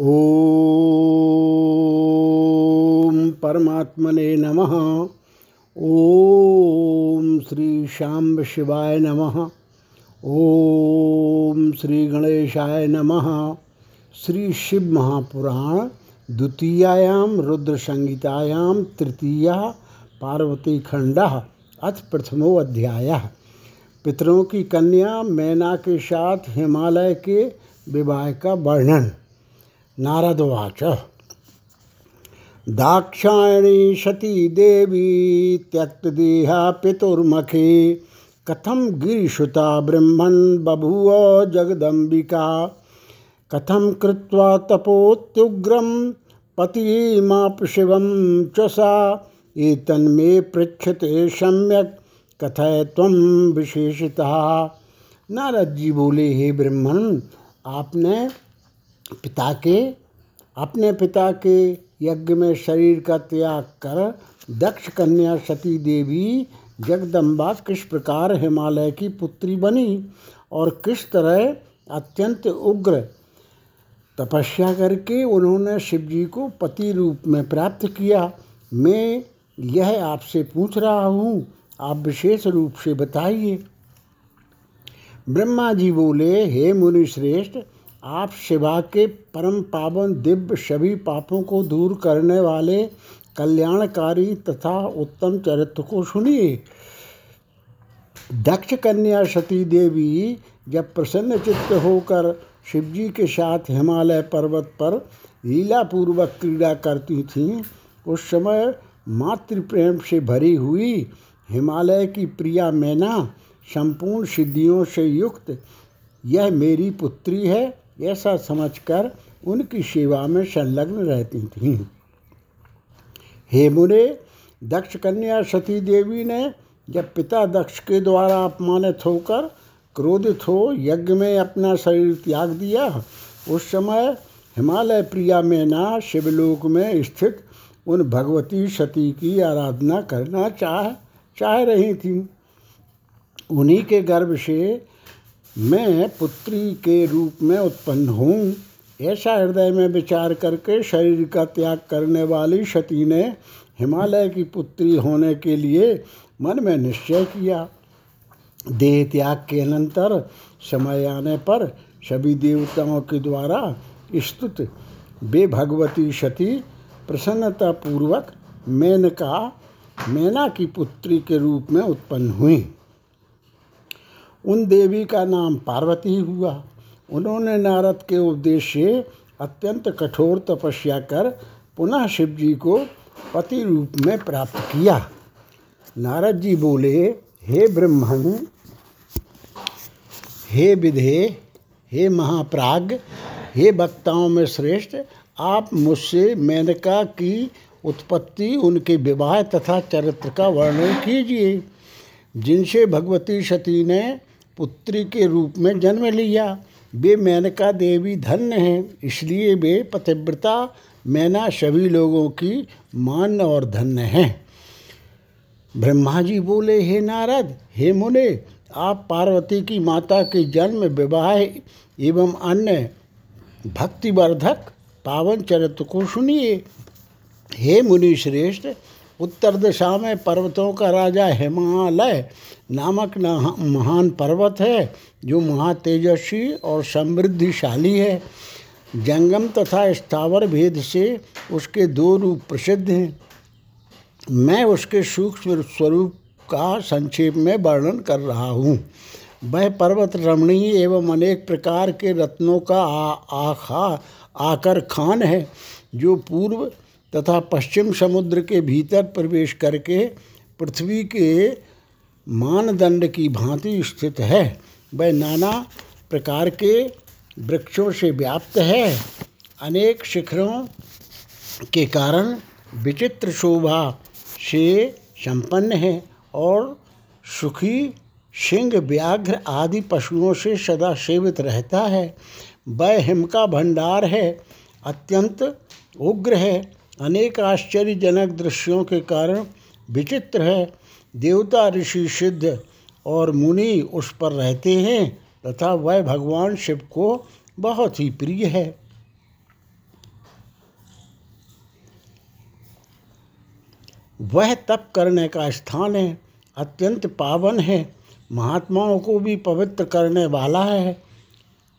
ॐ परमात्मने नमः। ॐ श्री शाम्ब शिवाय नमः। ॐ श्री गणेशाय नमः। श्री शिव महापुराण द्वितीयायां रुद्र संहितायां तृतीया पार्वती खंडः अथ प्रथमो अध्यायः। पितरों की कन्या मैना के साथ हिमालय के विवाह का वर्णन। नारदवाच। दाक्षायणी सती देवी त्यक्तदेहा पितुर्मखे। कथम गिरिशुता ब्रह्मन् बभूव जगदम्बिका। कथम कृत्वा तपोत्युग्रं पतिमाप शिवं च सा एतन्मे पृच्छते सम्यक, कथय तम विशेषतः। नारद जी बोले, हे ब्रह्मण आपने पिता के, अपने पिता के यज्ञ में शरीर का त्याग कर दक्ष कन्या सती देवी जगदम्बा किस प्रकार हिमालय की पुत्री बनी और किस तरह अत्यंत उग्र तपस्या करके उन्होंने शिव जी को पति रूप में प्राप्त किया। मैं यह आपसे पूछ रहा हूँ, आप विशेष रूप से बताइए। ब्रह्मा जी बोले, हे मुनि श्रेष्ठ आप शिवा के परम पावन दिव्य सभी पापों को दूर करने वाले कल्याणकारी तथा उत्तम चरित्र को सुनिए। दक्ष कन्या सती देवी जब प्रसन्न चित्त होकर शिवजी के साथ हिमालय पर्वत पर लीलापूर्वक क्रीड़ा करती थीं, उस समय मातृ प्रेम से भरी हुई हिमालय की प्रिया मैना संपूर्ण सिद्धियों से युक्त, यह मेरी पुत्री है। ऐसा समझकर उनकी सेवा में संलग्न रहती थीं। हे मुने, दक्ष कन्या सती देवी ने जब पिता दक्ष के द्वारा अपमानित होकर क्रोधित हो यज्ञ में अपना शरीर त्याग दिया, उस समय हिमालय प्रिया मैना शिवलोक में स्थित उन भगवती सती की आराधना करना चाह चाह रही थी। उन्हीं के गर्भ से मैं पुत्री के रूप में उत्पन्न हूँ। ऐसा हृदय में विचार करके शरीर का त्याग करने वाली सती ने हिमालय की पुत्री होने के लिए मन में निश्चय किया। देह त्याग के अनंतर समय आने पर सभी देवताओं के द्वारा स्तुत वे भगवती सती प्रसन्नतापूर्वक मेनका, मैना की पुत्री के रूप में उत्पन्न हुई। उन देवी का नाम पार्वती हुआ। उन्होंने नारद के उपदेश से अत्यंत कठोर तपस्या कर पुनः शिव जी को पति रूप में प्राप्त किया। नारद जी बोले, हे ब्रह्मण, हे विधे, हे महाप्राग, हे वक्ताओं में श्रेष्ठ, आप मुझसे मेनका की उत्पत्ति, उनके विवाह तथा चरित्र का वर्णन कीजिए। जिनसे भगवती सती ने पुत्री के रूप में जन्म लिया। वे मेनका देवी धन्य हैं, इसलिए वे पतिव्रता मैना सभी लोगों की मान और धन्य हैं। ब्रह्मा जी बोले, हे नारद, हे मुने, आप पार्वती की माता के जन्म, विवाह एवं अन्य भक्तिवर्धक पावन चरित्र को सुनिए। हे मुनि श्रेष्ठ उत्तर दिशा में पर्वतों का राजा हिमालय नामक महान पर्वत है, जो महातेजस्वी और समृद्धिशाली है। जंगम तथा स्थावर भेद से उसके दो रूप प्रसिद्ध हैं। मैं उसके सूक्ष्म स्वरूप का संक्षेप में वर्णन कर रहा हूँ। वह पर्वत रमणीय एवं अनेक प्रकार के रत्नों का आखा आकर खान है, जो पूर्व तथा पश्चिम समुद्र के भीतर प्रवेश करके पृथ्वी के मानदंड की भांति स्थित है। वह नाना प्रकार के वृक्षों से व्याप्त है। अनेक शिखरों के कारण विचित्र शोभा से संपन्न है और सुखी सिंह, व्याघ्र आदि पशुओं से सदा सेवित रहता है। वह हिम का भंडार है, अत्यंत उग्र है। अनेक आश्चर्यजनक दृश्यों के कारण विचित्र है। देवता ऋषि सिद्ध और मुनि उस पर रहते हैं तथा वह भगवान शिव को बहुत ही प्रिय है। वह तप करने का स्थान है, अत्यंत पावन है, महात्माओं को भी पवित्र करने वाला है।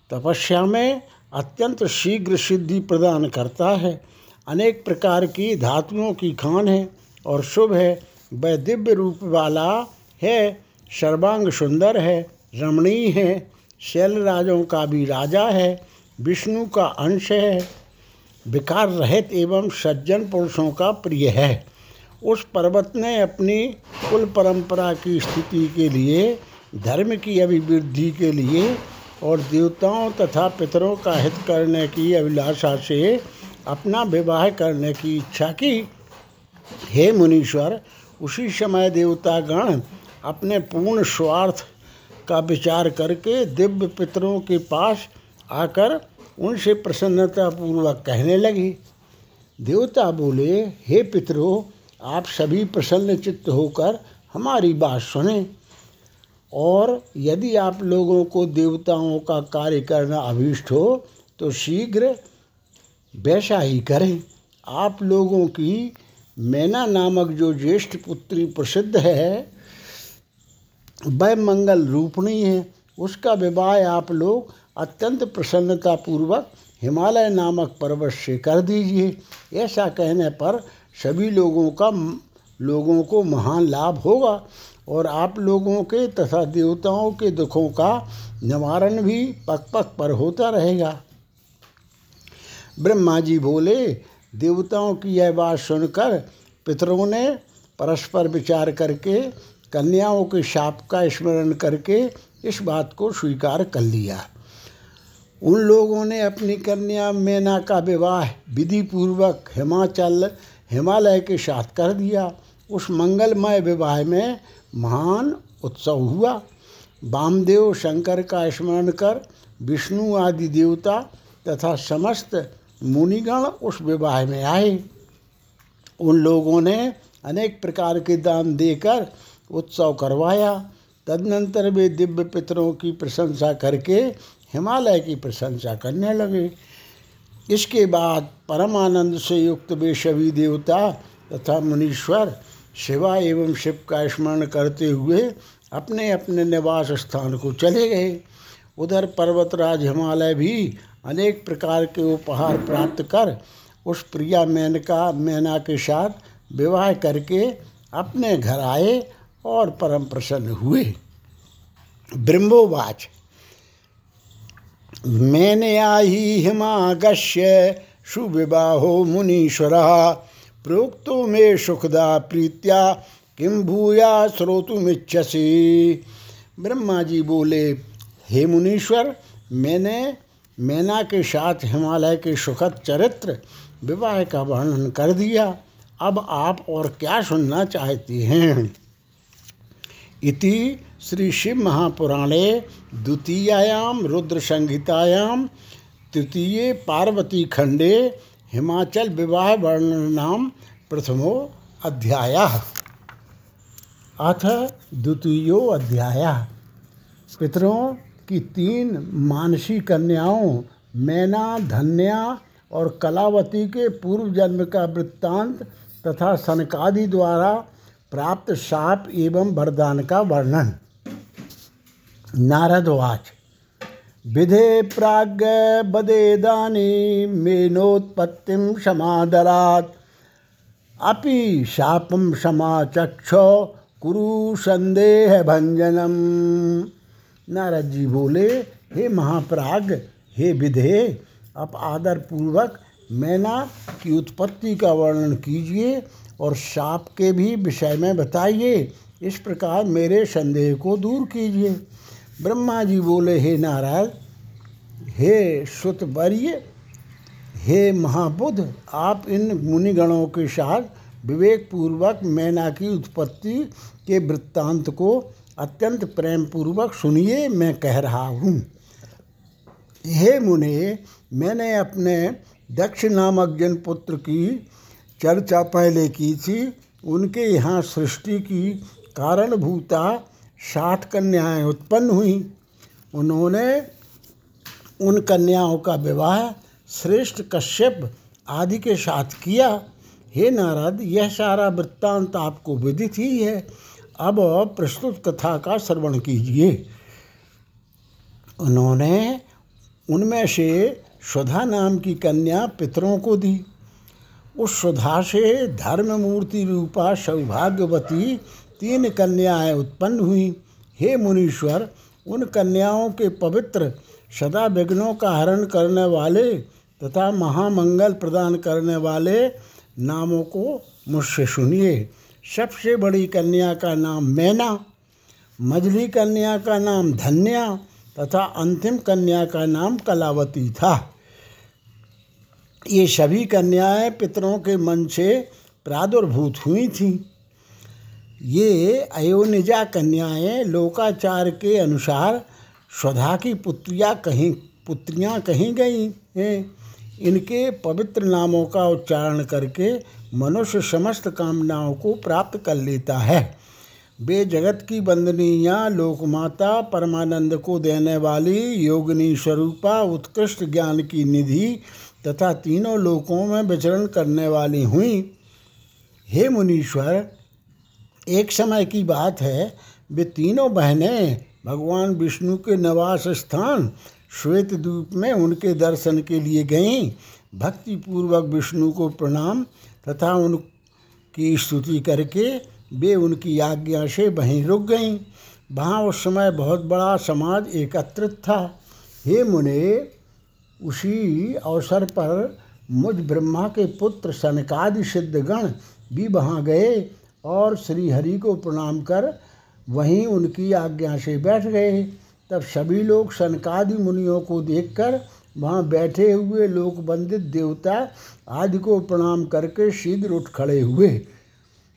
तपस्या में अत्यंत शीघ्र सिद्धि प्रदान करता है। अनेक प्रकार की धातुओं की खान है और शुभ है। वह दिव्य रूप वाला है, सर्वांग सुंदर है, रमणीय है, शैल राजों का भी राजा है, विष्णु का अंश है। विकार रहित एवं सज्जन पुरुषों का प्रिय है। उस पर्वत ने अपनी कुल परंपरा की स्थिति के लिए, धर्म की अभिवृद्धि के लिए और देवताओं तथा पितरों का हित करने की अभिलाषा से अपना विवाह करने की इच्छा की। हे मुनीश्वर, उसी समय देवता गण अपने पूर्ण स्वार्थ का विचार करके दिव्य पितरों के पास आकर उनसे प्रसन्नता पूर्वक कहने लगी। देवता बोले, हे पितरों, आप सभी प्रसन्न चित्त होकर हमारी बात सुने। और यदि आप लोगों को देवताओं का कार्य करना अभीष्ट हो तो शीघ्र वैसा ही करें। आप लोगों की मैना नामक जो ज्येष्ठ पुत्री प्रसिद्ध है, वह मंगल रूपणी है। उसका विवाह आप लोग अत्यंत प्रसन्नता पूर्वक हिमालय नामक पर्वत से कर दीजिए। ऐसा कहने पर सभी लोगों का लोगों को महान लाभ होगा और आप लोगों के तथा देवताओं के दुखों का निवारण भी पक पक पर होता रहेगा। ब्रह्मा जी बोले, देवताओं की यह बात सुनकर पितरों ने परस्पर विचार करके, कन्याओं के शाप का स्मरण करके इस बात को स्वीकार कर लिया। उन लोगों ने अपनी कन्या मैना का विवाह विधि पूर्वक हिमाचल, हिमालय के साथ कर दिया। उस मंगलमय विवाह में महान उत्सव हुआ। वामदेव शंकर का स्मरण कर विष्णु आदि देवता तथा समस्त मुनिगण उस विवाह में आए। उन लोगों ने अनेक प्रकार के दान देकर उत्सव करवाया। तदनंतर वे दिव्य पितरों की प्रशंसा करके हिमालय की प्रशंसा करने लगे। इसके बाद परमानंद से युक्त वे सभी देवता तथा मुनीश्वर शिवा एवं शिव का स्मरण करते हुए अपने अपने निवास स्थान को चले गए। उधर पर्वतराज हिमालय भी अनेक प्रकार के उपहार प्राप्त कर उस प्रिया मेनका, मैना के साथ विवाह करके अपने घर आए और परम प्रसन्न हुए। ब्रह्मोवाच, मैंने आई हिमागश्य, सुविवाहो मुनीश्वरा, प्रोक्तो में सुखदा प्रीत्या किम भूया श्रोतुमिच्छसी? ब्रह्मा जी बोले, हे मुनीश्वर, मैंने मैना के साथ हिमालय के सुखद चरित्र विवाह का वर्णन कर दिया। अब आप और क्या सुनना चाहती हैं? इति श्री शिव महापुराणे द्वितीयायाम रुद्र संहितायाम तृतीय पार्वती खंडे हिमाचल विवाह वर्णन नाम प्रथमो अध्याय। अथ द्वितीयो अध्याय। पितरों की तीन मानसी कन्याओं, मैना, धन्या और कलावती के पूर्व जन्म का वृत्तांत तथा सनकादि द्वारा प्राप्त साप एवं वरदान का वर्णन। नारदवाच विधे प्राग बदेदानी मेनोत्पत्तिम समादरात। अपि शापम समाचक्ष कुरु संदेह भंजनम नारद जी बोले, हे महाप्राग, हे विधे, आप आदर पूर्वक मैना की उत्पत्ति का वर्णन कीजिए और शाप के भी विषय में बताइए। इस प्रकार मेरे संदेह को दूर कीजिए। ब्रह्मा जी बोले, हे नारायण हे सुतवर्य, हे महाबुद्ध, आप इन मुनिगणों के साथ विवेकपूर्वक मैना की उत्पत्ति के वृत्तांत को अत्यंत प्रेम पूर्वक सुनिए, मैं कह रहा हूँ। हे मुने, मैंने अपने दक्ष नामक जनपुत्र की चर्चा पहले की थी। उनके यहाँ सृष्टि की कारणभूता साठ कन्याएँ उत्पन्न हुई। उन्होंने उन कन्याओं का विवाह श्रेष्ठ कश्यप आदि के साथ किया। हे नारद, यह सारा वृत्तांत आपको विदित ही है। अब प्रस्तुत कथा का श्रवण कीजिए। उन्होंने उनमें से सुधा नाम की कन्या पितरों को दी। उस सुधा से धर्म मूर्ति रूपा सौभाग्यवती तीन कन्याएँ उत्पन्न हुई। हे मुनीश्वर, उन कन्याओं के पवित्र सदा विघ्नों का हरण करने वाले तथा महामंगल प्रदान करने वाले नामों को मुझसे सुनिए। सबसे बड़ी कन्या का नाम मैना मझली कन्या का नाम धन्या तथा अंतिम कन्या का नाम कलावती था। ये सभी कन्याएँ पितरों के मन से प्रादुर्भूत हुई थीं। ये अयोनिजा कन्याएँ लोकाचार के अनुसार स्वधा की पुत्रियाँ कहीं पुत्रियाँ कहीं गई हैं। इनके पवित्र नामों का उच्चारण करके मनुष्य समस्त कामनाओं को प्राप्त कर लेता है। वे जगत की वंदनीया लोकमाता परमानंद को देने वाली योगिनी स्वरूपा उत्कृष्ट ज्ञान की निधि तथा तीनों लोकों में विचरण करने वाली हुई। हे मुनीश्वर, एक समय की बात है, वे तीनों बहनें भगवान विष्णु के निवास स्थान श्वेत द्वीप में उनके दर्शन के लिए गईं। भक्तिपूर्वक विष्णु को प्रणाम। तथा उनकी स्तुति करके वे उनकी आज्ञा से वहीं रुक गईं। वहाँ उस समय बहुत बड़ा समाज एकत्रित था। हे मुने, उसी अवसर पर मुझ ब्रह्मा के पुत्र सनकादि सिद्धगण भी वहाँ गए और श्री हरि को प्रणाम कर वहीं उनकी आज्ञा से बैठ गए। तब सभी लोग सनकादि मुनियों को देखकर वहाँ बैठे हुए लोक वंदित देवता आदि को प्रणाम करके शीघ्र उठ खड़े हुए।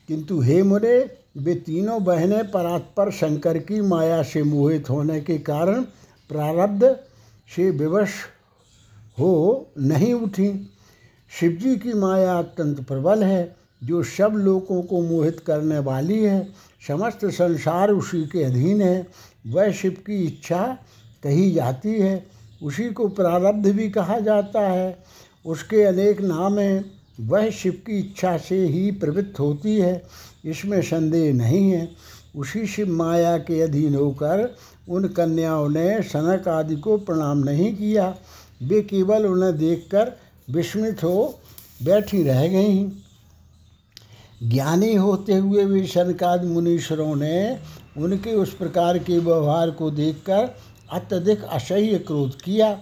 किंतु हे मुने, वे तीनों बहनें परात्पर शंकर की माया से मोहित होने के कारण प्रारब्ध से विवश हो नहीं उठी। शिवजी की माया अत्यंत प्रबल है, जो सब लोगों को मोहित करने वाली है। समस्त संसार उसी के अधीन है। वह शिव की इच्छा कही जाती है। उसी को प्रारब्ध भी कहा जाता है। उसके अनेक नाम हैं वह शिव की इच्छा से ही प्रवृत्त होती है। इसमें संदेह नहीं है। उसी शिव माया के अधीन होकर उन कन्याओं ने सनक आदि को प्रणाम नहीं किया। वे केवल उन्हें देखकर विस्मित हो बैठी रह गईं। ज्ञानी होते हुए भी सनकाद मुनीश्वरों ने उनके उस प्रकार के व्यवहार को देखकर अत्यधिक असह्य क्रोध किया।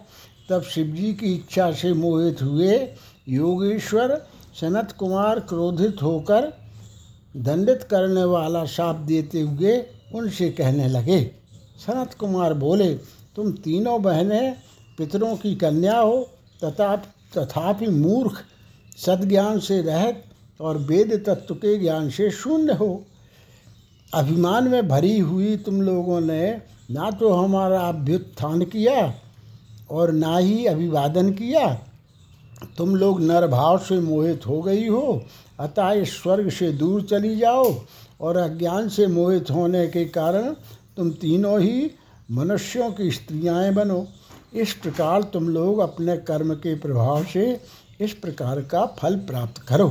तब शिवजी की इच्छा से मोहित हुए योगेश्वर सनत कुमार क्रोधित होकर दंडित करने वाला शाप देते हुए उनसे कहने लगे, सनत कुमार बोले, तुम तीनों बहनें पितरों की कन्या हो तथा तथापि मूर्ख, सद्ज्ञान से रहत और वेद तत्व के ज्ञान से शून्य हो। अभिमान में भरी हुई तुम लोगों ने ना तो हमारा अभ्युत्थान किया और ना ही अभिवादन किया। तुम लोग नरभाव से मोहित हो गई हो, अतः इस स्वर्ग से दूर चली जाओ और अज्ञान से मोहित होने के कारण तुम तीनों ही मनुष्यों की स्त्रियाएँ बनो। इस प्रकार तुम लोग अपने कर्म के प्रभाव से इस प्रकार का फल प्राप्त करो।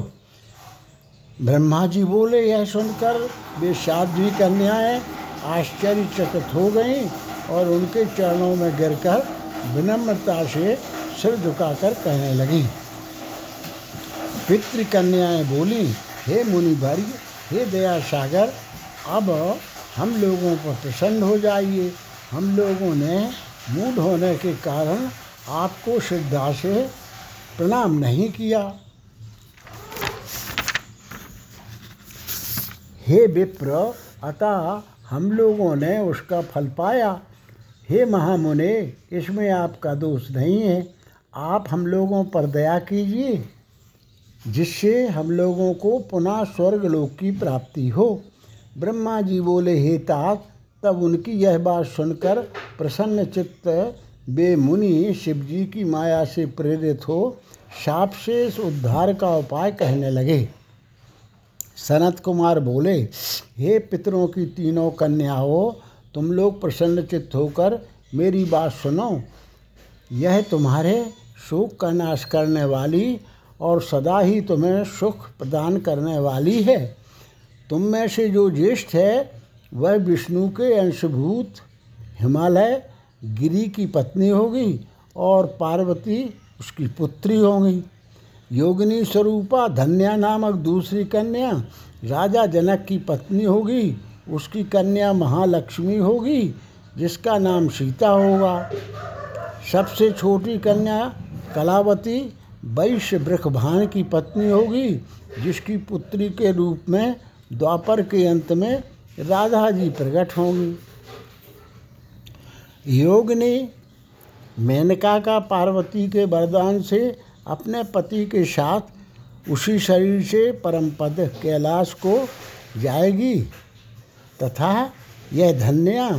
ब्रह्मा जी बोले यह सुनकर वे साध्वी कन्याएँ आश्चर्यचकित हो गईं और उनके चरणों में गिरकर विनम्रता से सिर झुकाकर कहने लगी। पितृकन्याएँ बोली, हे मुनि भारी हे दया सागर अब हम लोगों पर प्रसन्न हो जाइए। हम लोगों ने मूड होने के कारण आपको श्रद्धा से प्रणाम नहीं किया। हे विप्र, अतः हम लोगों ने उसका फल पाया। हे महामुने, इसमें आपका दोष नहीं है। आप हम लोगों पर दया कीजिए, जिससे हम लोगों को पुनः स्वर्ग लोक की प्राप्ति हो। ब्रह्मा जी बोले, हे तात तब उनकी यह बात सुनकर प्रसन्न चित्त वे मुनि शिव जी की माया से प्रेरित हो साप से उद्धार का उपाय कहने लगे। सनत कुमार बोले, हे पितरों की तीनों कन्याओं, तुम लोग प्रसन्नचित्त होकर मेरी बात सुनो। यह तुम्हारे शोक का नाश करने वाली और सदा ही तुम्हें सुख प्रदान करने वाली है। तुम में से जो ज्येष्ठ है, वह विष्णु के अंशभूत हिमालय, गिरी की पत्नी होगी और पार्वती उसकी पुत्री होगी। योगिनी स्वरूपा, धन्या नामक दूसरी कन्या, राजा जनक की पत्नी होगी, उसकी कन्या महालक्ष्मी होगी, जिसका नाम सीता होगा। सबसे छोटी कन्या कलावती, वैश्य वृखभान की पत्नी होगी, जिसकी पुत्री के रूप में द्वापर के अंत में राधा जी प्रकट होंगी। योग ने मेनका का पार्वती के वरदान से अपने पति के साथ उसी शरीर से परम पद कैलाश को जाएगी तथा यह धन्या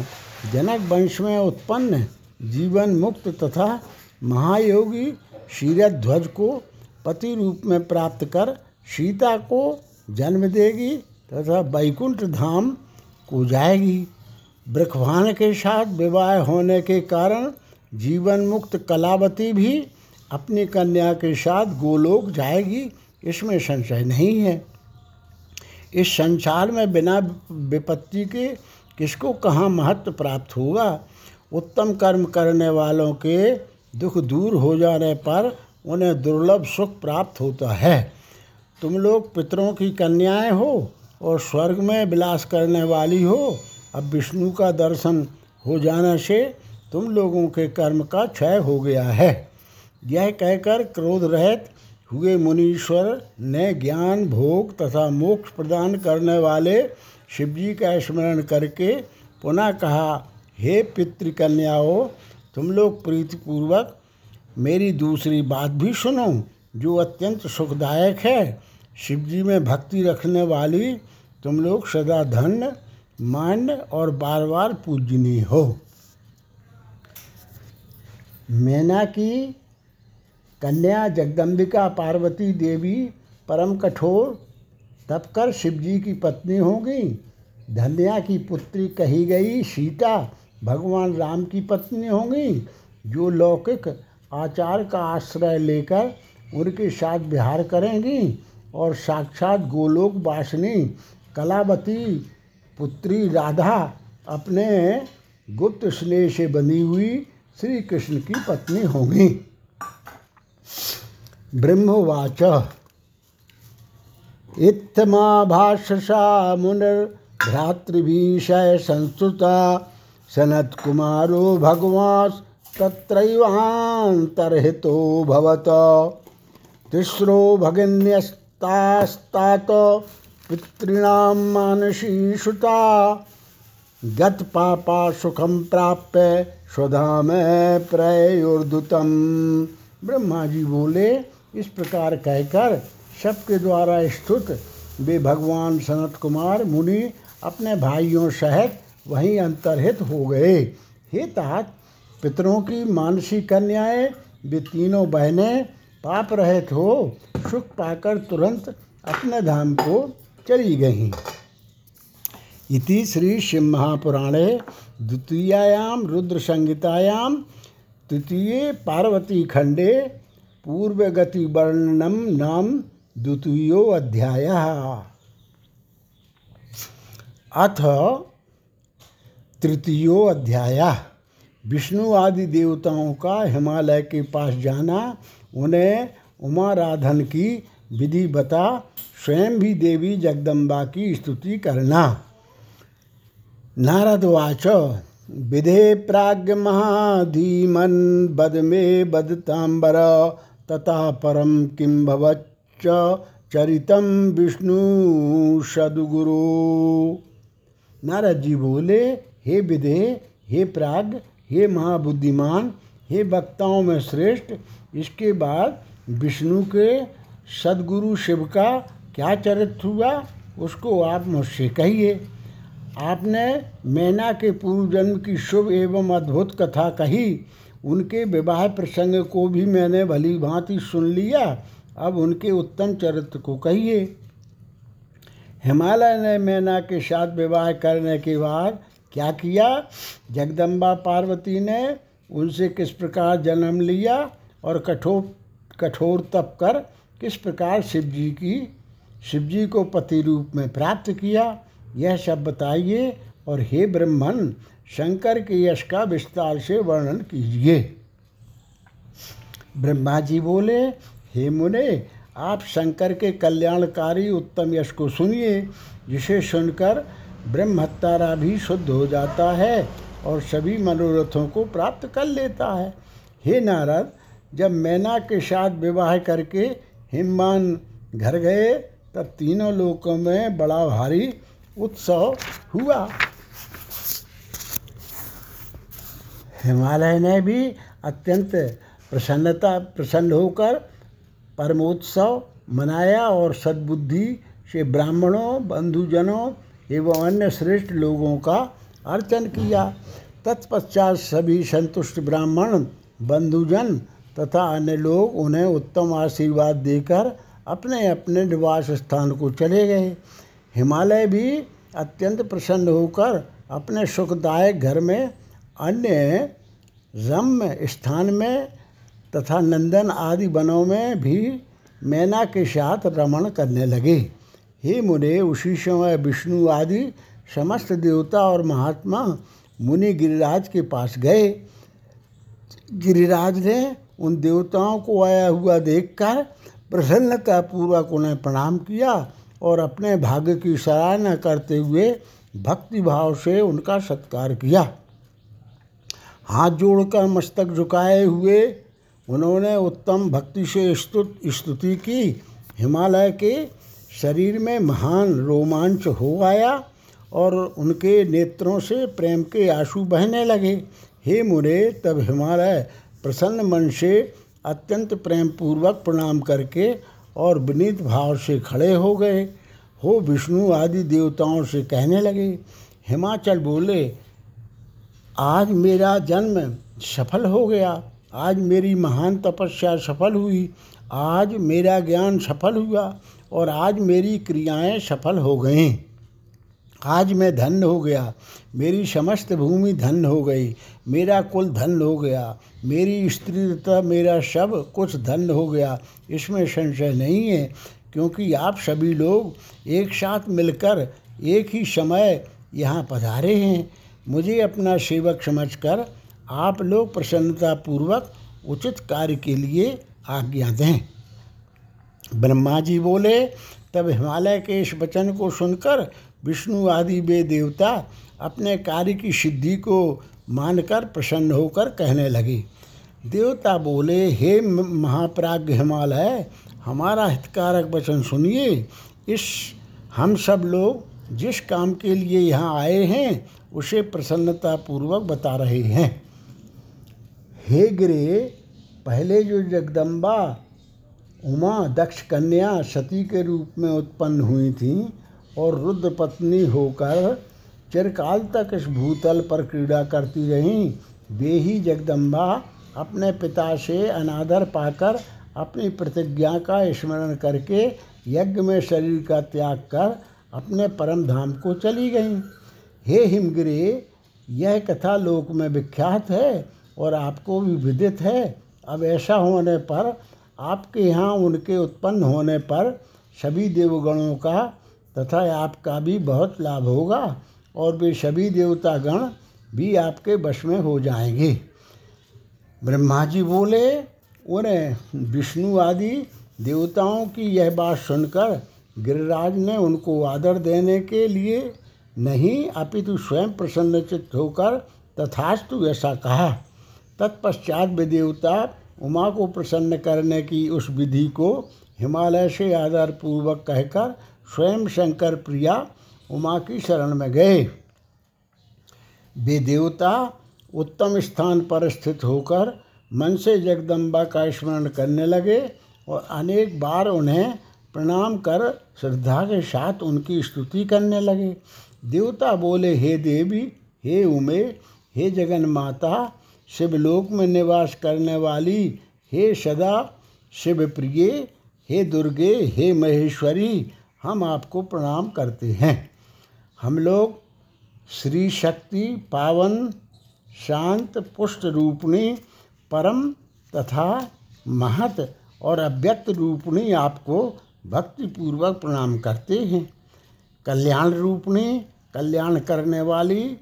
जनक वंश में उत्पन्न जीवन मुक्त तथा महायोगी शीरध्वज को पति रूप में प्राप्त कर सीता को जन्म देगी तथा वैकुंठ धाम को जाएगी। ब्रखवान के साथ विवाह होने के कारण जीवन मुक्त कलावती भी अपनी कन्या के साथ गोलोक जाएगी, इसमें संशय नहीं है। इस संसार में बिना विपत्ति के किसको कहाँ महत्व प्राप्त होगा? उत्तम कर्म करने वालों के दुख दूर हो जाने पर उन्हें दुर्लभ सुख प्राप्त होता है। तुम लोग पितरों की कन्याएँ हो और स्वर्ग में विलास करने वाली हो। अब विष्णु का दर्शन हो जाने से तुम लोगों के कर्म का क्षय हो गया है। यह कहकर क्रोध रहित हुए मुनीश्वर ने ज्ञान, भोग तथा मोक्ष प्रदान करने वाले शिवजी का स्मरण करके पुनः कहा, हे पितृकन्याओं, तुम लोग प्रीतिपूर्वक मेरी दूसरी बात भी सुनो, जो अत्यंत सुखदायक है। शिवजी में भक्ति रखने वाली तुम लोग सदा धन्य, मान्य और बार बार पूजनीय हो। मैना की कन्या जगदम्बिका पार्वती देवी परम कठोर तप कर शिवजी की पत्नी होगी धन्या की पुत्री कही गई सीता, भगवान राम की पत्नी होंगी जो लौकिक आचार का आश्रय लेकर उनके साथ विहार करेंगी और साक्षात गोलोक वासिनी, कलावती पुत्री राधा अपने गुप्त स्नेह से बनी हुई श्री कृष्ण की पत्नी होंगी ब्रह्मवाच। इत्थमा भाषसा मुनिर्भ्रातृभीषय संस्तुता सनत्कुमारो भगवान् तत्रैवान्तर्हितो भवत। तिस्रो भगिन्यस्तास्तात पितॄणां मानसी सुता। सुखम प्राप्य स्वधाम प्रयोर्दुतम ब्रह्मा जी बोले इस प्रकार कहकर सबके द्वारा स्तुत वे भगवान सनत कुमार मुनि अपने भाइयों सहित वहीं अंतर्हित हो गए। हे तात, पितरों की मानसी कन्याएँ, वे तीनों बहनें पाप रहित हो, सुख पाकर तुरंत अपने धाम को चली गईं। इति श्री शिव महापुराणे द्वितीयायाम रुद्र संहितायाम तृतीय पार्वती खंडे पूर्वगति वर्णनम नाम द्वितीयो अध्याय। अथ तृतीयो अध्याय। विष्णु आदि देवताओं का हिमालय के पास जाना, उन्हें उमाराधन की विधि बता, स्वयं भी देवी जगदम्बा की स्तुति करना। नारदवाच विधे प्राज्ञ महाधीमन बद मे बदतांबर तथा परम किं भवच्च चरितम विष्णु सदगुरु। नारद जी बोले, हे विधे हे प्राग, हे महाबुद्धिमान, हे वक्ताओं में श्रेष्ठ, इसके बाद विष्णु के सदगुरु शिव का क्या चरित्र हुआ, उसको आप मुझसे कहिए। आपने मैना के पूर्व जन्म की शुभ एवं अद्भुत कथा कही उनके विवाह प्रसंग को भी मैंने भली भांति सुन लिया। अब उनके उत्तम चरित्र को कहिए। हिमालय ने मैना के साथ विवाह करने के बाद क्या किया? जगदम्बा पार्वती ने उनसे किस प्रकार जन्म लिया और कठोर कठोर तप कर किस प्रकार शिव जी की शिव जी को पति रूप में प्राप्त किया? यह सब बताइए। और हे ब्रह्मन शंकर के यश का विस्तार से वर्णन कीजिए। ब्रह्मा जी बोले, हे मुने, आप शंकर के कल्याणकारी उत्तम यश को सुनिए, जिसे सुनकर ब्रह्मत्तारा भी शुद्ध हो जाता है और सभी मनोरथों को प्राप्त कर लेता है। हे नारद, जब मैना के साथ विवाह करके हिममान घर गए, तब तीनों लोकों में बड़ा भारी उत्सव हुआ। हिमालय ने भी अत्यंत प्रसन्नता, प्रसन्न होकर परमोत्सव मनाया और सद्बुद्धि से ब्राह्मणों, बंधुजनों एवं अन्य श्रेष्ठ लोगों का अर्चन किया। तत्पश्चात सभी संतुष्ट ब्राह्मण, बंधुजन तथा अन्य लोग उन्हें उत्तम आशीर्वाद देकर अपने अपने निवास स्थान को चले गए। हिमालय भी अत्यंत प्रसन्न होकर अपने सुखदायक घर में अन्य रम्य स्थान में तथा नंदन आदि वनों में भी मैना के साथ रमण करने लगे। हे मुने, उसी समय विष्णु आदि समस्त देवता और महात्मा मुनि गिरिराज के पास गए। गिरिराज ने उन देवताओं को आया हुआ देखकर प्रसन्नता पूर्वक उन्हें प्रणाम किया और अपने भाग्य की सराहना करते हुए भक्ति भाव से उनका सत्कार किया। हाथ जोड़कर मस्तक झुकाए हुए उन्होंने उत्तम भक्ति से स्तुत, स्तुति की। हिमालय के शरीर में महान रोमांच हो आया और उनके नेत्रों से प्रेम के आँसू बहने लगे। हे मुरे तब हिमालय प्रसन्न मन से अत्यंत प्रेम पूर्वक प्रणाम करके और विनीत भाव से खड़े हो गए। हो विष्णु आदि देवताओं से कहने लगे, हिमाचल बोले आज मेरा जन्म सफल हो गया। आज मेरी महान तपस्या सफल हुई। आज मेरा ज्ञान सफल हुआ और आज मेरी क्रियाएँ सफल हो गईं। आज मैं धन्य हो गया। मेरी समस्त भूमि धन्य हो गई। मेरा कुल धन्य हो गया। मेरी स्त्री तथा मेरा सब कुछ धन्य हो गया। इसमें संशय नहीं है, क्योंकि आप सभी लोग एक साथ मिलकर एक ही समय यहाँ पधारे हैं। मुझे अपना सेवक समझकर आप लोग प्रसन्नतापूर्वक उचित कार्य के लिए आज्ञा दें। ब्रह्मा जी बोले, तब हिमालय के इस वचन को सुनकर विष्णु आदि वे देवता अपने कार्य की सिद्धि को मानकर प्रसन्न होकर कहने लगे। देवता बोले, हे महाप्राज्ञ हिमालय, हमारा हितकारक वचन सुनिए। इस हम सब लोग जिस काम के लिए यहाँ आए हैं उसे प्रसन्नतापूर्वक बता रहे हैं। हे गिरे, पहले जो जगदम्बा, उमा, दक्ष कन्या सती के रूप में उत्पन्न हुई थी और रुद्र पत्नी होकर चिरकाल तक इस भूतल पर क्रीड़ा करती रहीं, वे ही जगदम्बा अपने पिता से अनादर पाकर अपनी प्रतिज्ञा का स्मरण करके यज्ञ में शरीर का त्याग कर अपने परम धाम को चली गईं। हे हिमगिरी, यह कथा लोक में विख्यात है और आपको भी विदित है। अब ऐसा होने पर, आपके यहाँ उनके उत्पन्न होने पर सभी देवगणों का तथा आपका भी बहुत लाभ होगा और वे सभी देवता गण भी आपके वश में हो जाएँगे। ब्रह्मा जी बोले, उन्हें विष्णु आदि देवताओं की यह बात सुनकर गिरिराज ने उनको आदर देने के लिए नहीं, अपितु स्वयं प्रसन्नचित होकर तथास्तु ऐसा कहा। तत्पश्चात वे देवता उमा को प्रसन्न करने की उस विधि को हिमालय से आदरपूर्वक कहकर स्वयं शंकर प्रिया उमा की शरण में गए। वे देवता उत्तम स्थान पर स्थित होकर मन से जगदम्बा का स्मरण करने लगे और अनेक बार उन्हें प्रणाम कर श्रद्धा के साथ उनकी स्तुति करने लगे। देवता बोले, हे देवी, हे उमे, हे जगन माता शिवलोक में निवास करने वाली, हे सदा शिव प्रिय हे दुर्गे, हे महेश्वरी, हम आपको प्रणाम करते हैं। हम लोग श्री शक्ति, पावन, शांत, पुष्ट रूपणी, परम तथा महत और अव्यक्त रूपणी आपको भक्तिपूर्वक प्रणाम करते हैं। कल्याण रूपणी, कल्याण करने वाली,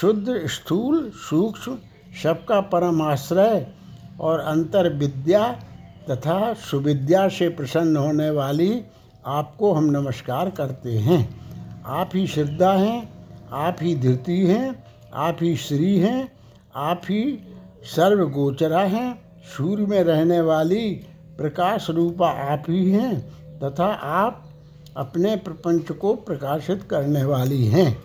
शुद्ध स्थूल, सूक्ष्म, सबका परम आश्रय और अंतर विद्या तथा सुविद्या से प्रसन्न होने वाली आपको हम नमस्कार करते हैं। आप ही श्रद्धा हैं, आप ही धृति हैं, आप ही श्री हैं, आप ही सर्वगोचरा हैं, सूर्य में रहने वाली प्रकाश रूपा आप ही हैं तथा आप अपने प्रपंच को प्रकाशित करने वाली हैं।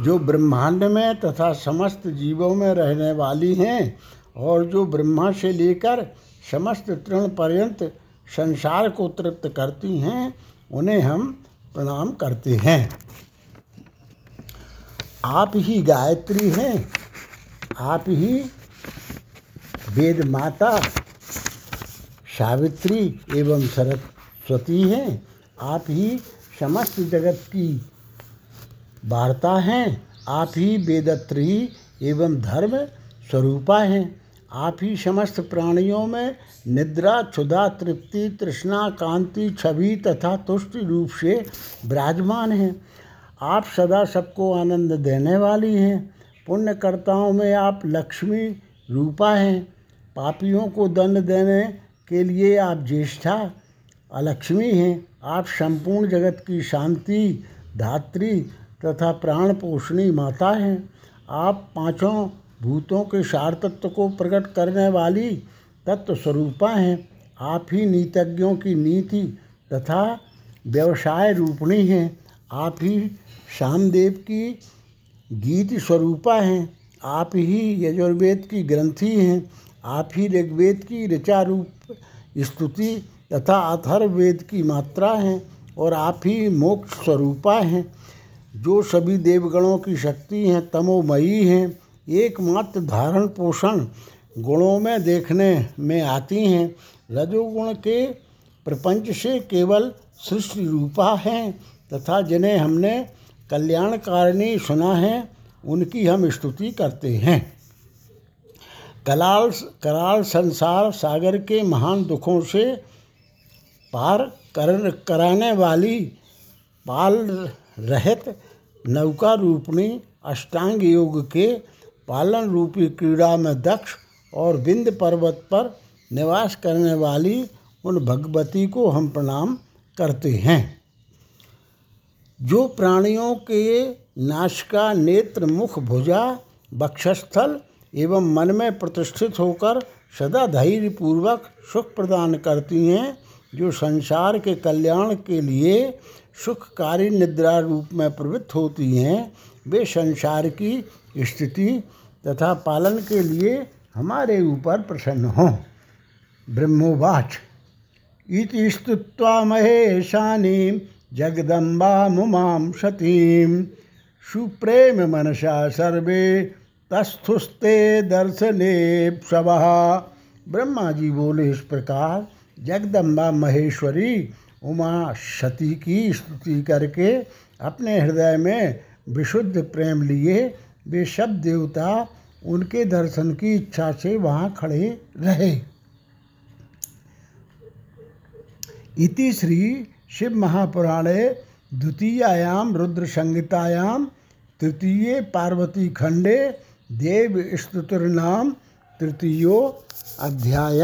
जो ब्रह्मांड में तथा समस्त जीवों में रहने वाली हैं और जो ब्रह्मा से लेकर समस्त तृण पर्यंत संसार को तृप्त करती हैं, उन्हें हम प्रणाम करते हैं। आप ही गायत्री हैं, आप ही वेद माता, सावित्री एवं सरस्वती हैं आप ही समस्त जगत की वार्ता हैं। आप ही वेदत्री एवं धर्म स्वरूपा हैं। आप ही समस्त प्राणियों में निद्रा, क्षुधा, तृप्ति, तृष्णा, कांति छवि तथा तुष्टि रूप से विराजमान हैं। आप सदा सबको आनंद देने वाली हैं। पुण्यकर्ताओं में आप लक्ष्मी रूपा हैं। पापियों को दंड देने के लिए आप ज्येष्ठा अलक्ष्मी हैं। आप संपूर्ण जगत की शांति, धात्री तथा प्राण पोषणी माता हैं। आप पाँचों भूतों के सार तत्व को प्रकट करने वाली तत्व स्वरूपा हैं। आप ही नीतज्ञों की नीति तथा व्यवसाय रूपणी हैं। आप ही शामदेव की गीत स्वरूपा हैं। आप ही यजुर्वेद की ग्रंथि हैं। आप ही ऋग्वेद की ऋचा रूप स्तुति तथा अथर्ववेद की मात्रा हैं और आप ही मोक्ष स्वरूपा हैं। जो सभी देवगणों की शक्ति हैं, तमोमयी हैं, एकमात्र धारण पोषण गुणों में देखने में आती हैं। रजोगुण के प्रपंच से केवल सृष्टि रूपा हैं तथा जिन्हें हमने कल्याणकारिणी सुना है, उनकी हम स्तुति करते हैं। कलाल, कराल संसार सागर के महान दुखों से पार कर कराने वाली पाल रहित नौका रूपणी अष्टांग योग के पालन रूपी क्रीड़ा में दक्ष और विंध्य पर्वत पर निवास करने वाली उन भगवती को हम प्रणाम करते हैं। जो प्राणियों के नाशिका नेत्र मुख भुजा बक्षस्थल एवं मन में प्रतिष्ठित होकर सदा धैर्यपूर्वक सुख प्रदान करती हैं जो संसार के कल्याण के लिए सुखकारी निद्रा रूप में प्रवृत्त होती हैं, वे संसार की स्थिति तथा पालन के लिए हमारे ऊपर प्रसन्न हों। ब्रह्मोवाच। इति स्तुत्वा महेशानी जगदम्बा मुमां सतीं। सुप्रेम मनसा सर्वे तस्थुस्ते दर्शने सवः ब्रह्मा जी बोले इस प्रकार जगदम्बा महेश्वरी उमा सती की स्तुति करके अपने हृदय में विशुद्ध प्रेम लिए वे सब देवता उनके दर्शन की इच्छा से वहाँ खड़े रहे। इति श्री शिव महापुराणे द्वितीयायाम रुद्र संहितायाम तृतीय पार्वती खंडे देव स्तुतिर्नाम तृतीयो अध्याय।